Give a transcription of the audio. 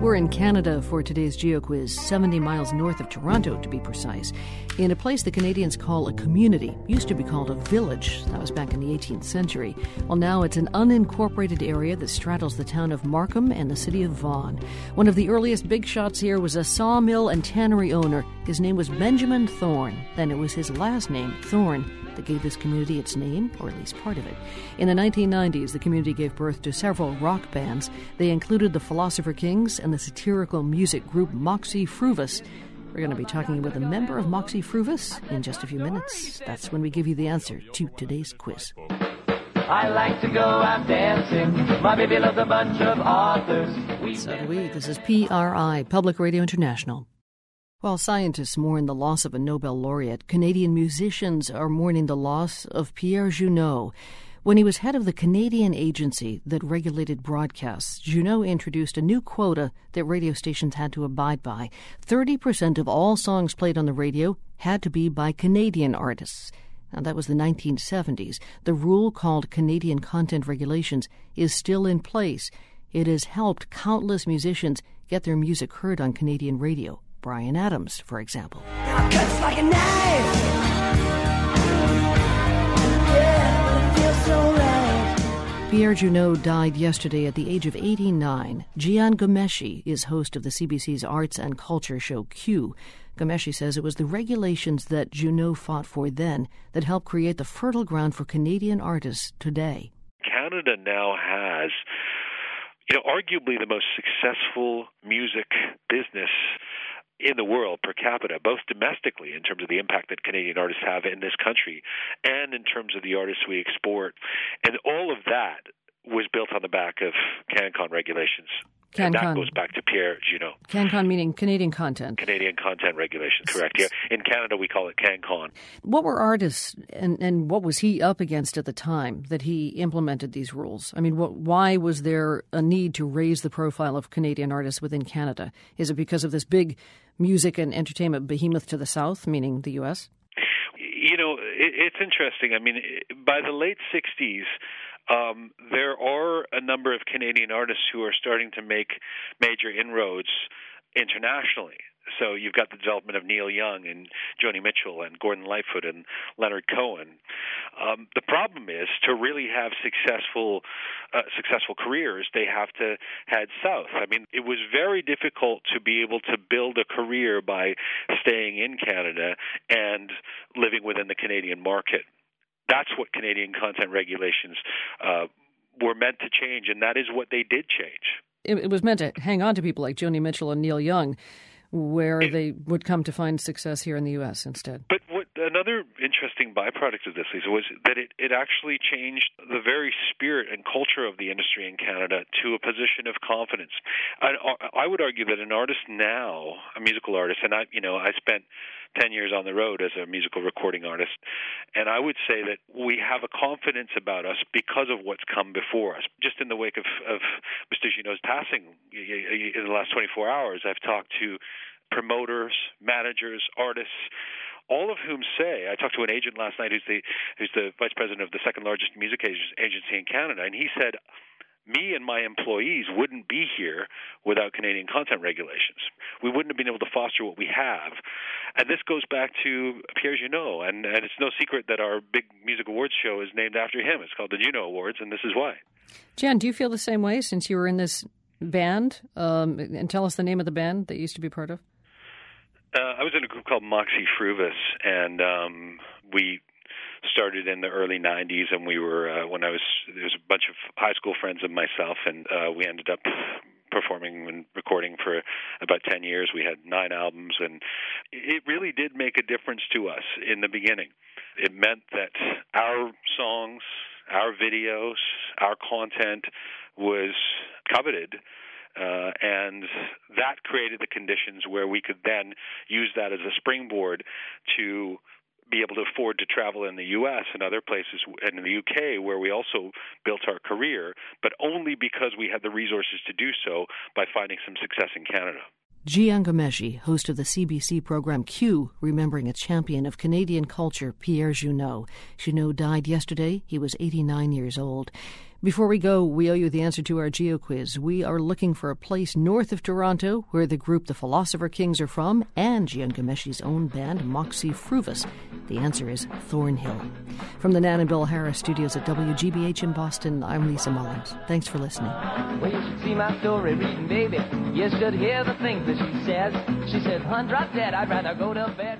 We're in Canada for today's Geo Quiz, 70 miles north of Toronto to be precise, in a place the Canadians call a community. Used to be called a village. That was back in the 18th century. Well, now it's an unincorporated area that straddles the town of Markham and the city of Vaughan. One of the earliest big shots here was a sawmill and tannery owner. His name was Benjamin Thorne. Then it was his last name, Thorne that gave this community its name, or at least part of it. In the 1990s, the community gave birth to several rock bands. They included the Philosopher Kings and the satirical music group Moxy Früvous. We're going to be talking with a member of Moxy Früvous in just a few minutes. That's when we give you the answer to today's quiz. I like to go out dancing. My baby loves a bunch of authors. We So do we. This is PRI, Public Radio International. While scientists mourn the loss of a Nobel laureate, Canadian musicians are mourning the loss of Pierre Juneau. When he was head of the Canadian agency that regulated broadcasts, Juneau introduced a new quota that radio stations had to abide by. 30% of all songs played on the radio had to be by Canadian artists. Now, that was the 1970s. The rule called Canadian Content Regulations is still in place. It has helped countless musicians get their music heard on Canadian radio. Bryan Adams, for example. Cuts like a knife. Yeah, but it feels so right. Pierre Juneau died yesterday at the age of 89. Jian Ghomeshi is host of the CBC's arts and culture show Q. Ghomeshi says it was the regulations that Juneau fought for then that helped create the fertile ground for Canadian artists today. Canada now has, you know, arguably the most successful music business in the world per capita, both domestically in terms of the impact that Canadian artists have in this country and in terms of the artists we export. And all of that was built on the back of CanCon regulations. And that goes back to Pierre Juneau. CanCon meaning Canadian content. Canadian content regulations, correct. Yeah. In Canada, we call it CanCon. What were artists and, and what was he up against at the time that he implemented these rules? I mean, what, why was there a need to raise the profile of Canadian artists within Canada? Is it because of this big music and entertainment behemoth to the south, meaning the U.S.? You know, it, it's interesting. I mean, by the late 60s, um, there are number of Canadian artists who are starting to make major inroads internationally. So you've got the development of Neil Young and Joni Mitchell and Gordon Lightfoot and Leonard Cohen. Um, the problem is to really have successful uh, successful careers, they have to head south. I mean, it was very difficult to be able to build a career by staying in Canada and living within the Canadian market. That's what Canadian content regulations uh, were meant to change, and that is what they did change. It, it was meant to hang on to people like Joni Mitchell and Neil Young, where they would come to find success here in the U.S. instead. But another interesting byproduct of this, Lisa, was that it, it actually changed the very spirit and culture of the industry in Canada to a position of confidence. I, uh, I would argue that an artist now, a musical artist, and I, you know, I spent 10 years on the road as a musical recording artist. And I would say that we have a confidence about us because of what's come before us. Just in the wake of, of Mr. Juneau's passing in the last 24 hours, I've talked to promoters, managers, artists, all of whom say I talked to an agent last night who's the who's the vice president of the second largest music agency in Canada, and he said me and my employees wouldn't be here without Canadian content regulations. We wouldn't have been able to foster what we have. And this goes back to Pierre Juneau, and, and it's no secret that our big music awards show is named after him. It's called the Juno Awards, and this is why. Jian, do you feel the same way since you were in this band? Um, and tell us the name of the band that you used to be part of. Uh, I was in a group called Moxy Früvous, and um, we started in the early 90s and we were uh, when I was there was a bunch of high school friends of myself and uh, we ended up performing and recording for about 10 years. We had 9 albums and it really did make a difference to us in the beginning. It meant that our songs our videos our content was coveted uh, and that created the conditions where we could then use that as a springboard to be able to afford to travel in the U.S. and other places and in the U.K. where we also built our career, but only because we had the resources to do so by finding some success in Canada. Jian Ghomeshi, host of the CBC program Q, remembering a champion of Canadian culture, Pierre Juneau. Juneau died yesterday. He was 89 years old. Before we go, we owe you the answer to our geo quiz. We are looking for a place north of Toronto where the group The Philosopher Kings are from and Jian Ghomeshi's own band, Moxy Früvous. The answer is Thornhill. From the Nan and Bill Harris studios at WGBH in Boston, I'm Lisa Mullins. Thanks for listening. Well, you should see my story reading, baby. You should hear the things that she says. She says, hun, drop dead, I'd rather go to bed.